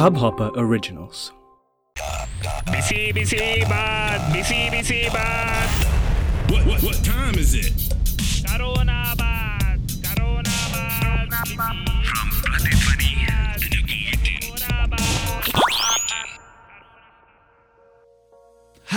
Hubhopper Originals. What, what, what time is it?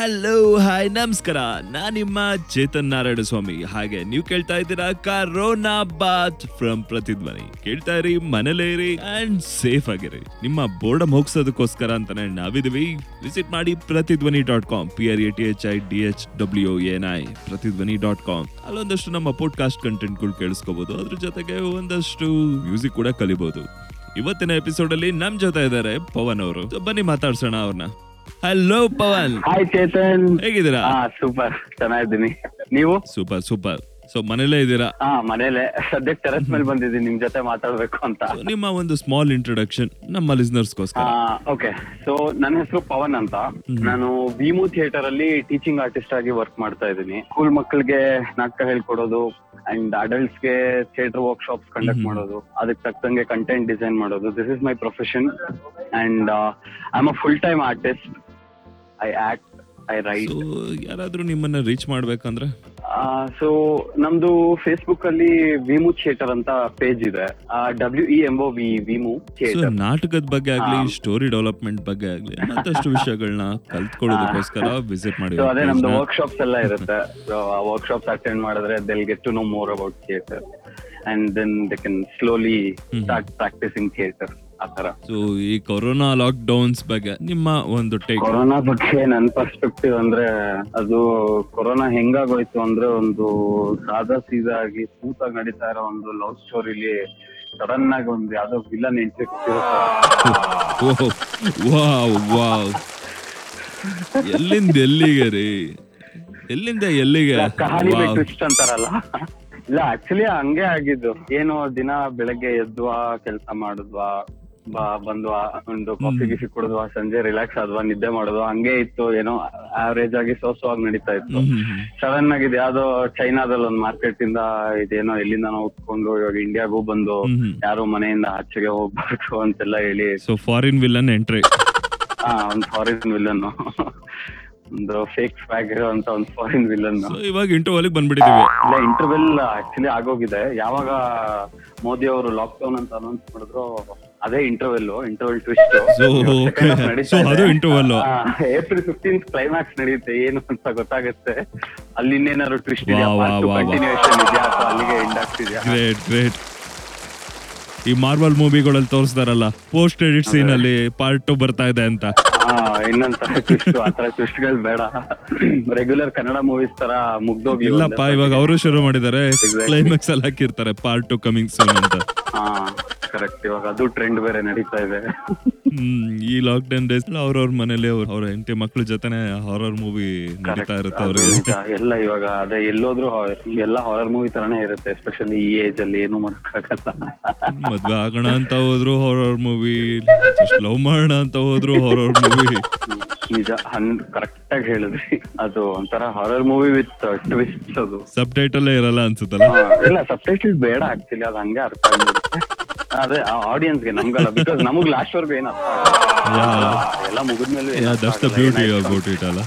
Hello hi ನಮಸ್ಕಾರ. ನಾನ್ ನಿಮ್ಮ ಚೇತನ್ ನಾರಾಯಣ ಸ್ವಾಮಿ. ಹಾಗೆ ನೀವು ಕೇಳ್ತಾ ಇದ್ದೀರಾ ಕರೋನಾ ಬಾತ್ ಫ್ರಮ್ ಪ್ರತಿಧ್ವನಿ ಕೇಳ್ತಾ ಇರಿ, ಮನೇಲೇ ಇರಿ ಅಂಡ್ ಸೇಫ್ ಆಗಿರಿ. ನಿಮ್ಮ ಬೋರ್ಡಮ್ ಹೋಗ್ಸೋದಕ್ಕೋಸ್ಕರ ಅಂತಾನೆ ನಾವಿದೀವಿ. ವಿಸಿಟ್ ಮಾಡಿ Prathidhvani dot com P R A T H I D H W N I Prathidhvani dot com ಅಲ್ಲೊಂದಷ್ಟು ನಮ್ಮ ಪಾಡ್ಕಾಸ್ಟ್ ಕಂಟೆಂಟ್ಗಳು ಕೇಳಿಸ್ಕೋಬಹುದು ಅದ್ರ ಜೊತೆಗೆ ಒಂದಷ್ಟು ಮ್ಯೂಸಿಕ್ ಕೂಡ ಕಲಿಬಹುದು ಇವತ್ತಿನ ಎಪಿಸೋಡ್ ಅಲ್ಲಿ ನಮ್ ಜೊತೆ ಇದ್ದಾರೆ ಪವನ್ ಅವರು. ಬನ್ನಿ ಮಾತಾಡ್ಸೋಣ ಅವ್ರನ್ನ. ಹಲೋ ಪವನ್ ಹಾಯ್ ಚೇತನ್ ಹೇಗಿದ್ದೀರಾ? ಆ ಸೂಪರ್ ಚೆನ್ನಾಗಿದ್ದೀನಿ. ನೀವು? ಸೂಪರ್ ಸೂಪರ್ ಸೊ ಮನೇಲೇ ಇದ್ದೀರಾ? ಹಾ ಮನೇಲೆ ಸದ್ಯಕ್ಕೆ ಟೆರೆಸ್ ಮೇಲೆ ಬಂದಿದ್ದೀನಿ ನಿಮ್ ಜೊತೆ ಮಾತಾಡ್ಬೇಕು ಅಂತ. So, ನಿಮ್ಮ ಒಂದು ಸ್ಮಾಲ್ ಇಂಟ್ರೊಡಕ್ಷನ್ ನಮ್ಮ ಲಿಸ್ನರ್ಸ್ಗೋಸ್ಕರ ಓಕೆ ಸೊ ನನ್ನ ಹೆಸರು ಪವನ್ ಅಂತ. ನಾನು ಭೀಮು ಥಿಯೇಟರ್ ಅಲ್ಲಿ ಟೀಚಿಂಗ್ ಆರ್ಟಿಸ್ಟ್ ಆಗಿ ವರ್ಕ್ ಮಾಡ್ತಾ ಇದ್ದೀನಿ. ಸ್ಕೂಲ್ ಮಕ್ಕಳಿಗೆ ನಾಟಕ ಹೇಳ್ಕೊಡೋದು ಅಂಡ್ ಅಡಲ್ಟ್ಸ್ಗೆ ಥಿಯೇಟರ್ ವರ್ಕ್ ಶಾಪ್ಸ್ ಕಂಡಕ್ಟ್ ಮಾಡೋದು. ಅದಕ್ಕೆ ತಕ್ಕಂಗೆ ಕಂಟೆಂಟ್ ಡಿಸೈನ್ ಮಾಡೋದು. This is my profession and I am a full time artist I act I write so ಯಾರಾದ್ರೂ ನಿಮ್ಮನ್ನ ರೀಚ್ ಮಾಡ್ಬೇಕಂದ್ರೆ? ಸೊ ನಮ್ದು ಫೇಸ್ಬುಕ್ ಅಲ್ಲಿ ವಿಮು ಥಿಯೇಟರ್ ಅಂತ ಪೇಜ್ ಇದೆ. ಡಬ್ಲ್ಯೂ ಇ ಎಂಬ ವಿ ವಿಮು ಸೊ ಥಿಯೇಟರ್. ನಾಟಕದ ಬಗ್ಗೆ ಆಗ್ಲಿ ಸ್ಟೋರಿ ಡೆವಲಪ್ಮೆಂಟ್ ಬಗ್ಗೆ ಆಗ್ಲಿ ಮತ್ತಷ್ಟು ವಿಷಯಗಳನ್ನ ಕಲ್ತ್ಕೊಳ್ಳೋದಕ್ಕೋಸ್ಕರ ವಿಸಿಟ್ ಮಾಡಿ ಸೊ ಅದೇ ನಮ್ದು ವರ್ಕ್ ಶಾಪ್ಸ್ ಎಲ್ಲ ಇರುತ್ತೆ. ಸೊ ಆ ವರ್ಕ್ ಶಾಪ್ಸ್ ಅಟೆಂಡ್ ಮಾಡಿದ್ರೆ they'll get to know more about theatre and then they can slowly start practising theatre ಆತರ ಸೊ ಈ ಕೊರೋನಾ ಲಾಕ್ ಡೌನ್ಸ್ ಬಗ್ಗೆ ನಿಮ್ಮ ಒಂದು ಟೇಕ್ ಕೊರೋನಾ ಬಗ್ಗೆ ನನ್ ಪರ್ಸ್ಪೆಕ್ಟಿವ್ ಅಂದ್ರೆ ಅದು ಕೊರೋನಾ ಹೆಂಗಾಗೋಯ್ತು ಅಂದ್ರೆ ಒಂದು ಸಾದಾ ಸೀದಾ ಆಗಿ ಸ್ಮೂತ್ ನಡೀತಾ ಇರೋ ಒಂದು ಲವ್ ಸ್ಟೋರಿಲಿ ಸಡನ್ ಆಗಿ ಒಂದು ಯಾವ್ದೋ ವಿಲನ್ ಎಂಟ್ರಿ ವಾವ್ ವಾವ್ ಎಲ್ಲಿಂದ ಎಲ್ಲಿಗೆ ರೀ? ಎಲ್ಲಿಂದ ಎಲ್ಲಿಗೆ? ಕಹಾನಿ ವಾವ್. ಟ್ವಿಸ್ಟ್ ಅಂತಾರಲ್ಲ. ಇಲ್ಲ ಆಕ್ಚುಲಿ ಹಂಗೆ ಆಗಿದ್ದು. ಏನು ದಿನ ಬೆಳಗ್ಗೆ ಎದ್ವಾ ಕೆಲಸ ಮಾಡಿದ್ವಾ ಬಾ ಬಂದು ಒಂದು ಕಾಫಿ ಗಿಫಿ ಕುಡಿದ್ವಾ ಸಂಜೆ ರಿಲ್ಯಾಕ್ಸ್ ಆದ್ವಾ ನಿದ್ದೆ ಮಾಡುದು. ಹಂಗೆ ಇತ್ತು ಏನೋ ಆವರೇಜ್ ಆಗಿ ಸೋ ಸೋ ಆಗಿ ನಡೀತಾ ಇತ್ತು. ಸಡನ್ ಆಗಿ ಇದು ಯಾವ್ದೋ ಚೈನಾದಲ್ಲಿ ಒಂದು ಮಾರ್ಕೆಟ್ ಇಂದ ಇದೇನೋ ಎಲ್ಲಿಂದ ನಾವು ಉತ್ಕೊಂಡು ಇವಾಗ ಇಂಡಿಯಾಗೂ ಬಂದು. ಯಾರು ಮನೆಯಿಂದ ಆಚೆಗೆ ಹೋಗ್ಬಾರ್ದು ಅಂತೆಲ್ಲ ಹೇಳಿ. ಸೊ ಫಾರಿನ್ ವಿಲನ್ ಎಂಟ್ರಿ ಹಾ ಒಂದು ಫಾರಿನ್ ವಿಲನ್ ಒಂದು ಫೇಕ್ ಫ್ಯಾಗ್ ಇರುವಂತ ಒಂದು ಫಾರಿನ್ ವಿಲನ್ ಇವಾಗ ಇಂಟರ್ವಲ್ ಬಂದ್ಬಿಟ್ಟಿದೀವಿ. ಇಲ್ಲ ಇಂಟರ್ವೆಲ್ ಆಕ್ಚುಲಿ ಆಗೋಗಿದೆ. ಯಾವಾಗ ಮೋದಿ ಅವರು ಲಾಕ್ ಡೌನ್ ಅಂತ ಅನೌನ್ಸ್ ಮಾಡಿದ್ರು ಅದೇ ಇಂಟರ್ವೆಲ್ ಇಂಟರ್ವೆಲ್ ಟ್ವಿಸ್ಟ್ ಅದು interval. ಏಪ್ರಿಲ್ ಫಿಫ್ಟೀನ್ತ್ ಕ್ಲೈಮ್ಯಾಕ್ಸ್ ನಡೆಯುತ್ತೆ ಏನು ಅಂತ ಗೊತ್ತಾಗುತ್ತೆ. ಅಲ್ಲಿ ಇನ್ನೇನಾದ್ರು ಟ್ವಿಸ್ಟ್. ಕಂಟಿನ್ಯೂಷನ್ ಇದೆಯಾ? ಅಥವಾ ಅಲ್ಲಿಗೆ ಎಂಡ್ ಆಗ್ತಿದ್ಯಾ? ಗ್ರೇಟ್ ಗ್ರೇಟ್ ಈ ಮಾರ್ವಲ್ ಮೂವಿಗಳಲ್ಲಿ ತೋರಿಸ್ತಾರಲ್ಲ ಪೋಸ್ಟ್ ಕ್ರೆಡಿಟ್ ಸೀನ್ ಅಲ್ಲಿ ಪಾರ್ಟ್ ಟು ಬರ್ತಾ ಇದೆ ಅಂತ. ಇನ್ನೊಂದು ಇನ್ನೊಂದ್ಸಲ ಟ್ವಿಸ್ಟ್ ಆತರ ಟ್ವಿಸ್ಟ್ಗಳು ಬೇಡ. ರೆಗ್ಯುಲರ್ ಕನ್ನಡ ಮೂವೀಸ್ ತರ ಮುಗ್ದೋಗಿ ಇಲ್ಲಪ್ಪ ಇವಾಗ ಅವರು ಶುರು ಮಾಡಿದ್ದಾರೆ. ಕ್ಲೈಮ್ಯಾಕ್ಸ್ ಅಲ್ಲಿ ಹಾಕಿರ್ತಾರೆ ಪಾರ್ಟ್ ಟು ಕಮಿಂಗ್ ಸೂನ್ ಅಂತ. ಹಾ ಕರೆಕ್ಟ್ ಇವಾಗ ಅದು ಟ್ರೆಂಡ್ ಬೇರೆ ನಡೀತಾ ಇದೆ. ಹ್ಮ್ ಈ ಲಾಕ್ ಡೌನ್ ಡೇಸ್ ಅವ್ರವ್ರ ಮನೇಲಿ ಅವ್ರ ಅವ್ರ ಹೆಂಡತಿ ಮಕ್ಳ ಜೊತೆನೆ ಹಾರರ್ ಮೂವಿ ನಡೀತಾ ಇರುತ್ತೆ ಅದು ಅವ್ರಿಗೆ. ನಿಜ. ಎಲ್ಲ ಇವಾಗ ಅದೇ ಎಲ್ಲೋದ್ರು ಎಲ್ಲ ಹಾರರ್ ಮೂವಿ ತರಾನೇ ಇರುತ್ತೆ ಎಸ್ಪೆಷಲಿ ಈ ಏಜ್ ಅಲ್ಲಿ ಏನು ಮಾಡಕ್ಕಾಗಲ್ಲ. ಮದ್ವೆ ಆಗೋಣ ಅಂತ ಹೋದ್ರು ಹಾರರ್ ಮೂವಿ ಲವ್ ಮಾಡೋಣ ಅಂತ ಹೋದ್ರು ಹಾರರ್ ಮೂವಿ ನಿಜ ಹನ್ ಕರೆಕ್ಟ್ ಆಗಿ ಹೇಳಿದ್ರಿ. ಅದು ಒಂಥರ ಹಾರರ್ ಮೂವಿ ವಿತ್ ಟ್ವಿಸ್ಟ್ ಅದು. ಸಬ್ ಟೈಟಲ್ ಇರಲ್ಲ ಅನ್ಸುತ್ತಲ್ಲ? ಹಾ, ಇಲ್ಲ ಸಬ್ಟೈಟಲ್ ಬೇಡ ಆಕ್ಚುಲಿ ಅದು ಹಂಗೆ ಅರ್ಥ ಆಗ್ಬಿಡುತ್ತೆ. ಅದೇ ಆಡಿಯನ್ಸ್ಗೆ ನಮ್ಗಲ್ಲ ಬಿಕಾಸ್ ನಮಗ್ ಲಾಸ್ಟ್ ವರ್ಗು ಏನು ಅರ್ಥ ಆಗಲ್ಲ. ಎಲ್ಲ ಮುಗಿದ್ಮೇಲೆ that's the beauty about it ಅಲ್ಲ?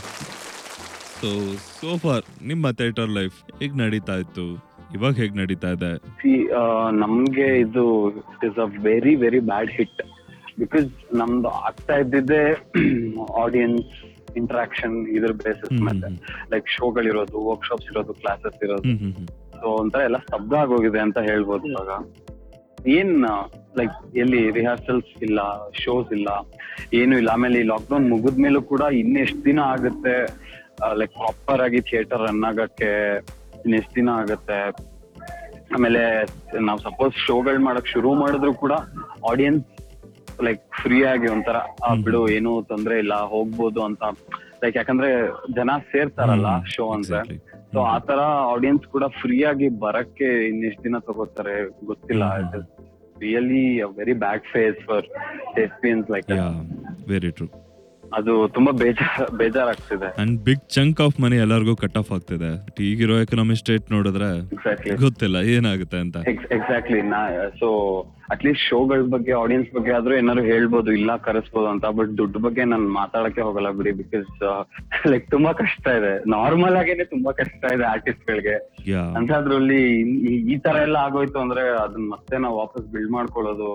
ಸೊ ಸೋ ಫಾರ್ ನಿಮ್ಮ ಥಿಯೇಟರ್ ಲೈಫ್ ಹೇಗ್ ನಡೀತಾ ಇತ್ತು? ಇವಾಗ ಹೇಗ್ ನಡೀತಾ ಇದೆ? ನಮ್ಗೆ ಇದು it is a very very bad hit because ನಮ್ದು ಆಗ್ತಾ ಇದ್ದಿದ್ದೆ ಆಡಿಯನ್ಸ್ ಇಂಟ್ರಾಕ್ಷನ್ ಇದ್ರ ಬೇಸಿಸ್ ಮೇಲೆ. ಲೈಕ್ ಶೋಗಳಿರೋದು ವರ್ಕ್ಶಾಪ್ಸ್ ಇರೋದು ಕ್ಲಾಸಸ್ ಇರೋದು. ಸೊ ಒಂಥರ ಎಲ್ಲ ಸ್ತಬ್ಧ ಆಗೋಗಿದೆ ಅಂತ ಹೇಳ್ಬೋದು ಇವಾಗ. ಏನ್ ಲೈಕ್ ಎಲ್ಲಿ ರಿಹರ್ಸಲ್ಸ್ ಇಲ್ಲ ಶೋಸ್ ಇಲ್ಲ ಏನು ಇಲ್ಲ. ಆಮೇಲೆ ಈ ಲಾಕ್ಡೌನ್ ಮುಗಿದ್ಮೇಲೂ ಕೂಡ ಇನ್ನೆಷ್ಟು ದಿನ ಆಗುತ್ತೆ? ಲೈಕ್ ಪ್ರಾಪರ್ ಆಗಿ ಥಿಯೇಟರ್ ರನ್ ಆಗಕ್ಕೆ ಇನ್ನೆಷ್ಟು ದಿನ ಆಗುತ್ತೆ? ಆಮೇಲೆ ನಾವ್ ಸಪೋಸ್ ಶೋಗಳು ಮಾಡಕ್ ಶುರು ಮಾಡಿದ್ರು ಕೂಡ ಆಡಿಯನ್ಸ್ ಲೈಕ್ ಫ್ರೀ ಆಗಿ ಒಂಥರ ಆ, ಬಿಡು ಏನು ತೊಂದ್ರೆ ಇಲ್ಲ ಹೋಗ್ಬೋದು ಅಂತ. ಲೈಕ್ ಯಾಕಂದ್ರೆ ಜನ ಸೇರ್ತಾರಲ್ಲ ಶೋ ಅಂದ್ರೆ exactly. ಸೊ ಆತರ ಆಡಿಯನ್ಸ್ ಕೂಡ ಫ್ರೀ ಆಗಿ ಬರಕ್ಕೆ ಇನ್ನೆಷ್ಟ್ ದಿನ ತಗೋತಾರೆ ಗೊತ್ತಿಲ್ಲ. Really very bad phase for experience like very true ಅದು ತುಂಬಾ ಬೇಜಾರ್ ಬೇಜಾರಾಗ್ತಿದೆ. And big chunk of money ಎಲ್ಲರಿಗೂ ಕಟ್ ಆಫ್ ಆಗ್ತಿದೆ. ಈಗಿರೋ ಎಕನಾಮಿ ಸ್ಟೇಟ್ ನೋಡಿದ್ರೆ ಎಕ್ಸಾಕ್ಟ್ಲಿ ಗೊತ್ತಿಲ್ಲ ಏನಾಗುತ್ತೆ ಅಂತ. ಎಕ್ಸಾಕ್ಟ್ಲಿ ನಾ ಸೊ ಅಟ್ಲೀಸ್ಟ್ ಶೋಗಳ ಬಗ್ಗೆ ಆಡಿಯನ್ಸ್ ಬಗ್ಗೆ ಆದ್ರೂ ಏನಾದ್ರು ಹೇಳ್ಬೋದು ಇಲ್ಲ ಕರೆಸ್ಬೋದು ಅಂತ. ಬಟ್ ದುಡ್ಡು ಬಗ್ಗೆ ನಾನು ಮಾತಾಡಕ್ಕೆ ಹೋಗಲ್ಲ ಬಿಡಿ ಬಿಕಾಸ್ ಲೈಕ್ ತುಂಬಾ ಕಷ್ಟ ಇದೆ. ನಾರ್ಮಲ್ ಆಗೇನೆ ತುಂಬಾ ಕಷ್ಟ ಇದೆ ಆರ್ಟಿಸ್ಟ್ ಗಳಿಗೆ ಯಾ ಅಂತದ್ರಲ್ಲಿ ಈ- ಈ ತರ ಎಲ್ಲ ಆಗೋಯ್ತು ಅಂದ್ರೆ ಅದನ್ನ ಮತ್ತೆ ನಾವು ವಾಪಸ್ ಬಿಲ್ಡ್ ಮಾಡ್ಕೊಳ್ಳೋದು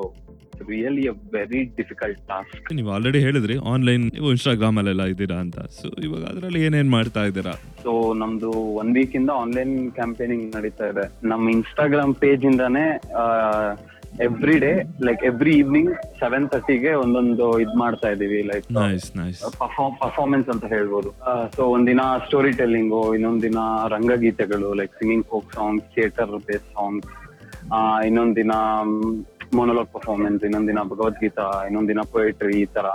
really a very difficult task ನೀವು ಆಲ್ರೆಡಿ ಹೇಳಿದ್ರಿ ಆನ್ಲೈನ್ ನೀವು ಇನ್ಸ್ಟಾಗ್ರಾಮ್ ಅಲ್ಲೆಲ್ಲ ಇದ್ದೀರಾ ಅಂತ. ಸೊ ಇವಾಗ ಅದರಲ್ಲಿ ಏನೇನ್ ಮಾಡ್ತಾ ಇದ್ದೀರಾ? ಸೊ ನಮ್ದು ಒನ್ ವೀಕ್ ಇಂದ ಆನ್ಲೈನ್ ಕ್ಯಾಂಪೇನಿಂಗ್ ನಡೀತಾ ಇದೆ. ನಮ್ಮ ಇನ್ಸ್ಟಾಗ್ರಾಮ್ ಪೇಜ್ ಇಂದಾನೆ every day like every evening seven ತರ್ಟಿಗೆ ಒಂದೊಂದು ಇದ್ ಮಾಡ್ತಾ ಇದೀವಿ ಲೈಕ್ ನೈಸ್ ನೈಸ್ ಪರ್ಫಾರ್ಮೆನ್ಸ್ ಅಂತ ಹೇಳ್ಬೋದು. ಸೊ ಒಂದಿನ ಸ್ಟೋರಿ ಟೆಲ್ಲಿಂಗು ಇನ್ನೊಂದ್ ದಿನ ರಂಗಗೀತೆಗಳು like singing folk song theatre base songs ಇನ್ನೊಂದ್ ದಿನ ಮೊನೋಲಾಗ್ ಪರ್ಫಾರ್ಮೆನ್ಸ್ ಇನ್ನೊಂದಿನ ದಿನ ಭಗವದ್ಗೀತಾ ಇನ್ನೊಂದಿನ ದಿನ ಪೊಯೆಟ್ರಿ ಈ ತರ.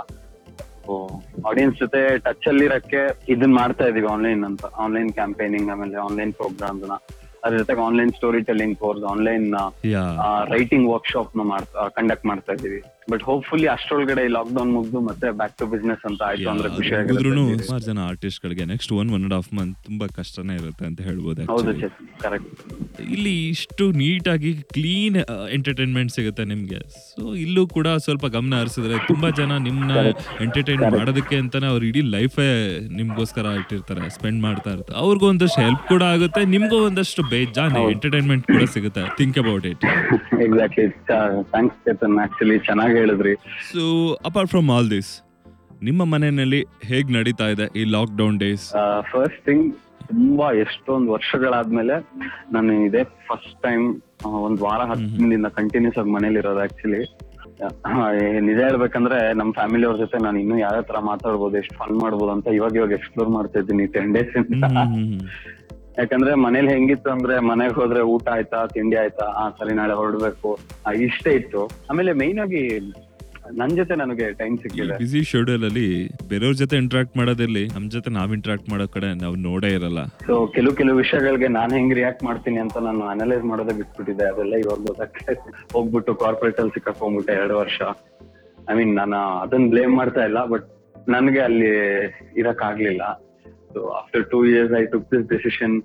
ಆಡಿಯನ್ಸ್ ಜೊತೆ ಟಚ್ ಅಲ್ಲಿ ಇರಕ್ಕೆ ಇದನ್ನ ಮಾಡ್ತಾ ಇದೀವಿ ಆನ್ಲೈನ್ ಅಂತ. ಆನ್ಲೈನ್ ಕ್ಯಾಂಪೇನಿಂಗ್ ಆಮೇಲೆ ಆನ್ಲೈನ್ ಪ್ರೋಗ್ರಾಮ್ಸ್ನ. ಅದ್ರ ಜೊತೆಗೆ online storytelling course online writing ವರ್ಕ್ಶಾಪ್ನ ಮಾಡ್ತಾ ಕಂಡಕ್ಟ್ ಮಾಡ್ತಾ ಇದೀವಿ. ಬಟ್ ಹೋಪ್ಫುಲಿ ಅಷ್ಟೊಳಗಡೆ ಲಾಕ್ ಡೌನ್ ಮುಗಿದು ಮತ್ತೆ ಬ್ಯಾಕ್ ಟು ಬಿಸ್ನೆಸ್ ಅಂತ ಆಯ್ತು ಅಂದ್ರೆ ಖುಷಿ ಹೋದ್ರೂ ಆಗಿರುತ್ತೆ ಸುಮಾರು ಜನ ಆರ್ಟಿಸ್ಟ್ ಗಳಿಗೆ next one one and half month ತುಂಬಾ ಕಷ್ಟನೇ ಇರುತ್ತೆ ಅಂತ ಹೇಳ್ಬೋದು ಹೌದು. ಕರೆಕ್ಟ್ ಇಲ್ಲಿ ಇಷ್ಟು ನೀಟಾಗಿ ಕ್ಲೀನ್ ಎಂಟರ್ಟೈನ್ಮೆಂಟ್ ಸಿಗುತ್ತೆ ನಿಮ್ಗೆ. ಸೊ ಇಲ್ಲೂ ಕೂಡ ಸ್ವಲ್ಪ ಗಮನ ಹರಿಸಿದ್ರೆ ತುಂಬಾ ಜನ ನಿಮ್ನ ಎಂಟರ್ಟೈನ್ ಮಾಡೋದಕ್ಕೆ ಅಂತಾನೆ ಅವ್ರ ಇಡೀ ಲೈಫೇ ನಿಮ್ಗೋಸ್ಕರ ಇಟ್ಟಿರ್ತಾರೆ ಸ್ಪೆಂಡ್ ಮಾಡ್ತಾ ಇರ್ತಾರೆ. ಅವ್ರಿಗೂ ಒಂದಷ್ಟು ಹೆಲ್ಪ್ ಕೂಡ ಆಗುತ್ತೆ ನಿಮ್ಗೂ ಒಂದಷ್ಟು ಬೇಜಾನ್ ಎಂಟರ್ಟೈನ್ಮೆಂಟ್ ಕೂಡ ಸಿಗುತ್ತೆ. Think about it exactly thanks Chetan. Actually ಚೆನ್ನಾಗಿ ಹೇಳಿದ್ರಿ. So apart from all this ನಿಮ್ಮ ಮನೆಯಲ್ಲಿ ಹೇಗ್ ನಡೀತಾ ಇದೆ ಈ lockdown days first thing ತುಂಬಾ ಎಷ್ಟೊಂದು ವರ್ಷಗಳಾದ್ಮೇಲೆ ನಾನು ಇದೇ ಫಸ್ಟ್ ಟೈಮ್ ಒಂದ್ ವಾರ ಹತ್ತಿನಿಂದ ಕಂಟಿನ್ಯೂಸ್ ಆಗಿ ಮನೇಲಿ ಇರೋದು ಆಕ್ಚುಲಿ ನಿಜ ಹೇಳ್ಬೇಕಂದ್ರೆ ನಮ್ ಫ್ಯಾಮಿಲಿ ಅವ್ರ ಜೊತೆ ನಾನು ಇನ್ನೂ ಯಾವ ತರ ಮಾತಾಡ್ಬೋದು ಎಷ್ಟು ಫನ್ ಮಾಡ್ಬೋದು ಅಂತ ಇವಾಗ ಇವಾಗ ಎಕ್ಸ್ಪ್ಲೋರ್ ಮಾಡ್ತಾ ಇದ್ದೀನಿ ಟೆನ್ ಡೇಸ್ ಯಾಕಂದ್ರೆ ಮನೇಲಿ ಹೆಂಗಿತ್ತು ಅಂದ್ರೆ ಮನೆಗೆ ಹೋದ್ರೆ ಊಟ ಆಯ್ತಾ ತಿಂಡಿ ಆಯ್ತಾ ಆ ಸರಿ ನಾಳೆ ಹೊರಡ್ಬೇಕು ಇಷ್ಟೇ ಇತ್ತು. ಆಮೇಲೆ ಮೈನ್ ಆಗಿ ನನ್ ಜೊತೆ ನನಗೆ ಟೈಮ್ ಸಿಕ್ಕಿದೆ. ಬಿಸಿ ಶೆಡ್ಯೂಲ್ ಅಲ್ಲಿ ಬೇರೆಯವ್ರ ಜೊತೆ ಇಂಟ್ರಾಕ್ಟ್ ಮಾಡೋದಿರ್ಲಿ ನಮ್ ಜೊತೆ ನಾವ್ ಇಂಟ್ರಾಕ್ಟ್ ಮಾಡೋ ಕಡೆ ನಾವ್ ನೋಡೇ ಇರಲ್ಲ. ಸೊ ಕೆಲವು ಕೆಲವು ವಿಷಯಗಳಿಗೆ ನಾನು ಹೆಂಗ್ ರಿಯಾಕ್ಟ್ ಮಾಡ್ತೀನಿ ಅಂತ ನಾನು ಅನಲೈಸ್ ಮಾಡೋದೇ ಬಿಟ್ಬಿಟ್ಟಿದೆ. ಅದೆಲ್ಲ ಇವಾಗ ಗೊತ್ತಾಗ್ತದೆ. ಹೋಗ್ಬಿಟ್ಟು ಕಾರ್ಪೊರೇಟ್ ಅಲ್ಲಿ ಸಿಕ್ಕಾಕೊಂಡ್ಬಿಟ್ಟೆ ಎರಡು ವರ್ಷ. ಐ ಮೀನ್ ನಾನು ಅದನ್ನ ಬ್ಲೇಮ್ ಮಾಡ್ತಾ ಇಲ್ಲ ಬಟ್ ನನ್ಗೆ ಅಲ್ಲಿ ಇರಕ್ ಆಗ್ಲಿಲ್ಲ so after two years I took this decision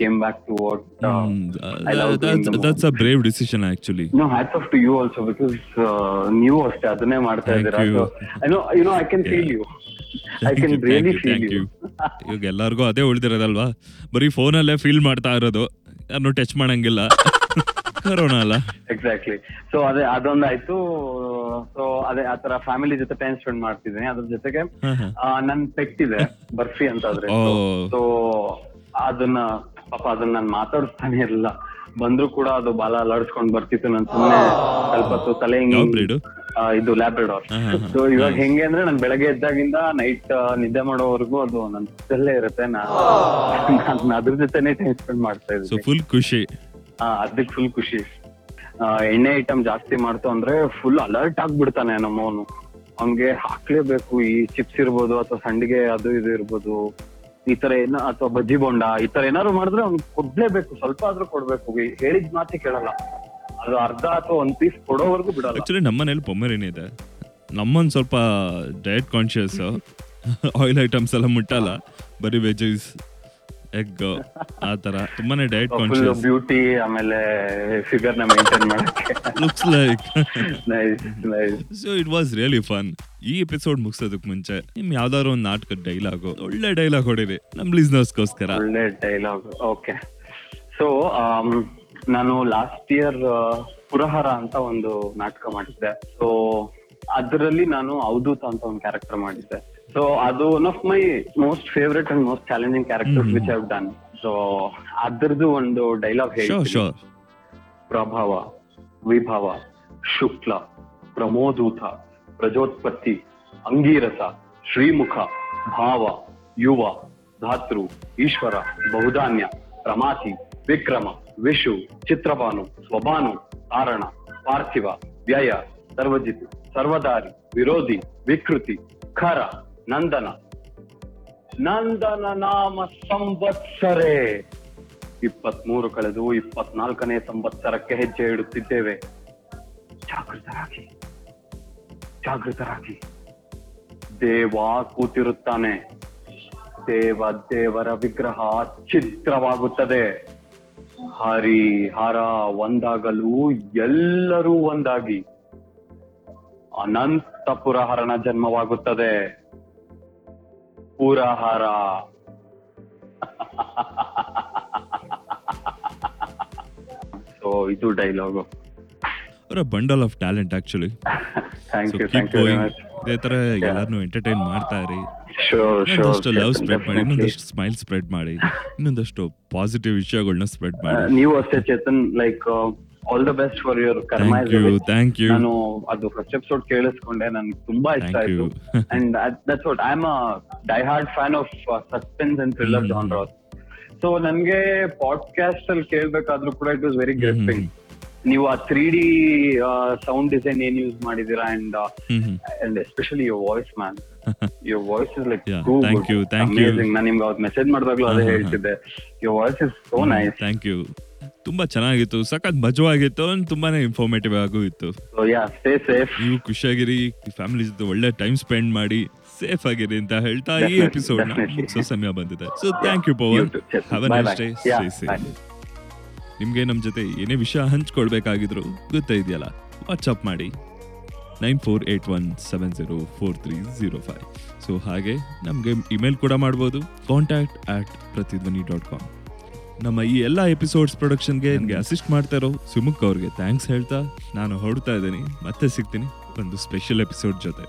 came back to what I love doing the that's a brave decision actually no hats off to you also because ನೀವು ಅಷ್ಟೇ ಅದನ್ನೇ ಮಾಡ್ತಾ Thank ಇದ್ದೀರಾ? I know you know I can feel you I can really feel you ಇವಾಗ ಎಲ್ಲಾರ್ಗು ಅದೇ ಉಳಿದಿರೋದಲ್ವಾ? ಬರೀ ಫೋನಲ್ಲೇ ಫೀಲ್ ಮಾಡ್ತಾ ಇರೋದು. ಯಾರನ್ನು ಟಚ್ ಮಾಡಂಗಿಲ್ಲ. ಕರೋನಾ ಅಲ್ಲ? ಎಕ್ಸಾಕ್ಟ್ಲಿ ಸೊ ಅದೇ ಅದೊಂದಾಯ್ತು. ಸೊ ಅದೇ ಆತರ ಫ್ಯಾಮಿಲಿ ಜೊತೆ ಟೈಮ್ ಸ್ಪೆಂಡ್ ಮಾಡ್ತಿದ್ದೀನಿ. ಅದ್ರ ಜೊತೆಗೆ. ನನ್ ಪೆಟ್ ಇದೆ ಬರ್ಫಿ ಅಂತ ಆದ್ರೆ. ಸೊ ಅದನ್ನ ಪಾಪ ಅದನ್ನ ನಾನು ಮಾತಾಡಿಸ್ತಾನೆ ಇರಲಿಲ್ಲ. ಬಂದ್ರು ಕೂಡ ಅದು ಬಾಲ ಅಲಾಡಿಸ್ಕೊಂಡ್ ಬರ್ತಿತ್ತು. ನಾನು ಸುಮ್ಮನೆ ಸ್ವಲ್ಪ ಹೊತ್ತು ತಲೆ ಹಿಂಗ್ ಇದು ಲ್ಯಾಬ್ರೆಡಾರ್. ಸೊ ಇವಾಗ ಹೆಂಗೆ ಅಂದ್ರೆ ನಾನು ಬೆಳಗ್ಗೆ ಎದ್ದಾಗಿಂದ ನೈಟ್ ನಿದ್ದೆ ಮಾಡೋವರೆಗೂ ಅದು ನನ್ನ ಇರುತ್ತೆ. ನಾನು ಅದ್ರ ಜೊತೆನೆ ಟೈಮ್ ಸ್ಪೆಂಡ್ ಮಾಡ್ತಾ ಇದ್ದೀನಿ. ಫುಲ್ ಖುಷಿ. ಅದಕ್ಕೆ ಫುಲ್ ಖುಷಿ. ಎಣ್ಣೆ ಐಟಮ್ ಜಾಸ್ತಿ ಮಾಡ್ತು ಅಂದ್ರೆ ಫುಲ್ ಅಲರ್ಟ್ ಆಗ್ಬಿಡ್ತಾನೆ ನಮ್ಮವನು ಅವ್ನ್ಗೆ ಹಾಕ್ಲೇಬೇಕು ಈ ಚಿಪ್ಸ್ ಇರ್ಬೋದು ಅಥವಾ ಸಂಡಿಗೆ ಅದು ಇದು ಇರ್ಬೋದು. ಈ ತರ ಏನ ಅಥವಾ ಬಜ್ಜಿ ಬೋಂಡ ಈ ತರ ಏನಾದ್ರು ಮಾಡಿದ್ರೆ ಅವ್ನ್ ಕೊಡ್ಲೇಬೇಕು ಸ್ವಲ್ಪ ಆದ್ರೂ ಕೊಡ್ಬೇಕು. ಹೇಳಿದ ಮಾತಿ ಕೇಳಲ್ಲ. ಅದು ಅರ್ಧ ಅಥವಾ ಒಂದ್ ಪೀಸ್ ಕೊಡೋವರೆಗೂ ಬಿಡಲ್ಲ. ಆಕ್ಚುಲಿ ನಮ್ಮ ಮನೇಲಿ ಪೊಮೆರಿನ್ ಇದೆ. ನಮ್ಮನ್ ಸ್ವಲ್ಪ ಡಯಟ್ ಕಾನ್ಶಿಯಸ್ ಆಯಿಲ್ ಐಟಮ್ಸ್ ಎಲ್ಲ ಮುಟ್ಟಲ್ಲ. ಬರೀ ವೆಜಸ್ ಎಗ್ ಆತರ ತರ ತುಂಬಾನೇ ಡಯಟ್ ಕಾನ್ಶಿಯಸ್ ಬ್ಯೂಟಿ ಆಮೇಲೆ ಫಿಗರ್ನ ಮೇಂಟೈನ್ ಮಾಡಕ್ಕೆ. Looks like nice nice so it was really fun ಈ ಎಪಿಸೋಡ್ ಮುಗಿಸೋದಕ್ಕೆ ಮುಂಚೆ ನಿಮ್ ಯಾವ್ದಾದ್ರು ಒಂದು ನಾಟಕದ ಡೈಲಾಗ್ ಒಳ್ಳೆ ಡೈಲಾಗ್ ಹೊಡಿರಿ. ನಮ್ ಲಿಸ್ನರ್ಸ್ಗೋಸ್ಕರ ಒಳ್ಳೆ ಡೈಲಾಗ್ ಓಕೆ ಸೊ ನಾನು ಲಾಸ್ಟ್ ಇಯರ್ ಪುರಹರ ಅಂತ ಒಂದು ನಾಟಕ ಮಾಡಿದ್ದೆ. ಸೊ ಅದರಲ್ಲಿ ನಾನು ಅವಧೂತ ಅಂತ ಒಂದು ಕ್ಯಾರೆಕ್ಟರ್ ಮಾಡಿದ್ದೆ. ಸೊ ಅದು one of my most favourite and most challenging character which have done so ಅದ್ರದ್ದು ಒಂದು ಡೈಲಾಗ್ ಹೇಳಿ ಪ್ರಭಾವ ವಿಭವ ಶುಕ್ಲ ಪ್ರಮೋದೂತ ಪ್ರಜೋತ್ಪತ್ತಿ ಅಂಗೀರಸ ಶ್ರೀಮುಖ ಭಾವ ಯುವ ಧಾತೃ ಈಶ್ವರ ಬಹುಧಾನ್ಯ ಪ್ರಮಾತಿ ವಿಕ್ರಮ ವಿಷು ಚಿತ್ರಭಾನು ಸ್ವಭಾನು ಕಾರಣ ಪಾರ್ಥಿವ ವ್ಯಯ ಸರ್ವಜಿತ್ ಸರ್ವದಾರಿ ವಿರೋಧಿ ವಿಕೃತಿ ಖರ. ನಂದನ. ನಂದನ ನಾಮ ಸಂವತ್ಸರೇ. ಇಪ್ಪತ್ಮೂರು ಕಳೆದು ಇಪ್ಪತ್ನಾಲ್ಕನೇ ಸಂವತ್ಸರಕ್ಕೆ ಹೆಜ್ಜೆ ಇಡುತ್ತಿದ್ದೇವೆ. ಜಾಗೃತರಾಗಿ. ಜಾಗೃತರಾಗಿ. ದೇವ ಕೂತಿರುತ್ತಾನೆ. ದೇವ ದೇವರ ವಿಗ್ರಹ ಚಿತ್ರವಾಗುತ್ತದೆ ಹರಿ ಹರ ಒಂದಾಗಲು ಎಲ್ಲರೂ ಒಂದಾಗಿ. ಅನಂತ ಹರಣ ಜನ್ಮವಾಗುತ್ತದೆ. ಪುರಹರ. ಸೊ ಇದು ಡೈಲಾಗು ಅವರ bundle of talent actually thank you thank you ಇದೇ ತರ ಎಲ್ಲಾರನ್ನೂ ಎಂಟರ್ಟೈನ್ ಮಾಡ್ತಾ ಇರಿ. ಇನ್ನೊಂದಷ್ಟು ಲವ್ ಸ್ಪ್ರೆಡ್ ಮಾಡಿ ಇನ್ನೊಂದಷ್ಟು ಸ್ಮೈಲ್ ಸ್ಪ್ರೆಡ್ ಮಾಡಿ ಇನ್ನೊಂದಷ್ಟು ಪಾಸಿಟಿವ್ ವಿಷಯಗಳನ್ನ ಸ್ಪ್ರೆಡ್ ಮಾಡಿ. ನೀವು ಅಷ್ಟೇ Chetan like all the best for your karma thank you ನಾನು ಅದು ಫಸ್ಟ್ ಎಪಿಸೋಡ್ ಕೇಳಿಸ್ಕೊಂಡೆ ನನ್ಗೆ ತುಂಬಾ ಇಷ್ಟ ಆಯ್ತು. And that's what I am a die hard fan of suspense and thriller genre genres so ನನ್ಗೆ ಪಾಡ್ಕಾಸ್ಟ್ ಅಲ್ಲಿ ಕೇಳ್ಬೇಕಾದ್ರೂ ಕೂಡ ಇಟ್ ವಾಸ್ ವೆರಿ ಗ್ರಿಪ್ಪಿಂಗ್ ನೀವು ಆ ತ್ರೀ ಡಿ ಸೌಂಡ್ ಡಿಸೈನ್ ಏನ್ ಯೂಸ್ ಮಾಡಿದೀರಾ and and especially your voice man your voice is like Yeah, thank you, thank you. ನಾನು ನಿಮ್ಗೆ ಅವತ್ತು ಮೆಸೇಜ್ ಮಾಡಿದಾಗ್ಲೂ ಅದೇ ಹಾ, ಹಾ. ಹೇಳ್ತಿದ್ದೆ. Your voice is so nice thank you ತುಂಬಾ ಚೆನ್ನಾಗಿತ್ತು. ಸಖತ್ ಮಜವಾಗಿತ್ತು. ತುಂಬಾನೇ ಇನ್ಫಾರ್ಮೇಟಿವ್ ಆಗೂ ಇತ್ತು. ಸೊ ನೀವು ಖುಷಿಯಾಗಿರಿ. ಫ್ಯಾಮಿಲಿ ಜೊತೆ ಒಳ್ಳೆ ಟೈಮ್ ಸ್ಪೆಂಡ್ ಮಾಡಿ ಸೇಫ್ ಆಗಿರಿ ಅಂತ ಹೇಳ್ತಾ ಈ ಎಪಿಸೋಡ್. ಮುಗಿಸೋ ಸಮಯ ಬಂದಿದೆ. So thank you Pavan. Have nice. Day ನಿಮ್ಗೆ ನಮ್ ಜೊತೆ ಏನೇ ವಿಷಯ ಹಂಚ್ಕೊಳ್ಬೇಕಾಗಿದ್ರು ಗೊತ್ತೇ ಇದೆಯಲ್ಲ? ವಾಟ್ಸಪ್ ಮಾಡಿ. Nine four eight one seven zero four three zero five so ಹಾಗೆ ನಮಗೆ ಇಮೇಲ್ ಕೂಡ ಮಾಡ್ಬೋದು. Contact at Prathidhvani dot com ನಮ್ಮ ಈ ಎಲ್ಲ ಎಪಿಸೋಡ್ಸ್ ಪ್ರೊಡಕ್ಷನ್ಗೆ ನನಗೆ ಅಸಿಸ್ಟ್ ಮಾಡ್ತಾ ಇರೋ ಸುಮುಖ್ ಅವ್ರಿಗೆ ಥ್ಯಾಂಕ್ಸ್ ಹೇಳ್ತಾ ನಾನು ಹೊರಡ್ತಾ ಇದ್ದೀನಿ ಮತ್ತೆ ಸಿಗ್ತೀನಿ ಒಂದು ಸ್ಪೆಷಲ್ ಎಪಿಸೋಡ್ ಜೊತೆ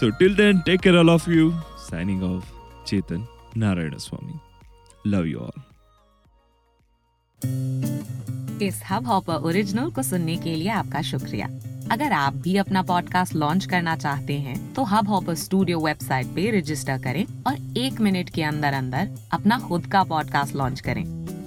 so till then take care all of you signing off Chetan Narayana Swamy love you all इस हब हॉपर ओरिजिनल को सुनने के लिए आपका शुक्रिया अगर आप भी अपना पॉडकास्ट लॉन्च करना चाहते हैं तो हब हॉपर स्टूडियो वेबसाइट पे रजिस्टर करें और एक मिनट के अंदर अंदर अपना खुद का पॉडकास्ट लॉन्च करें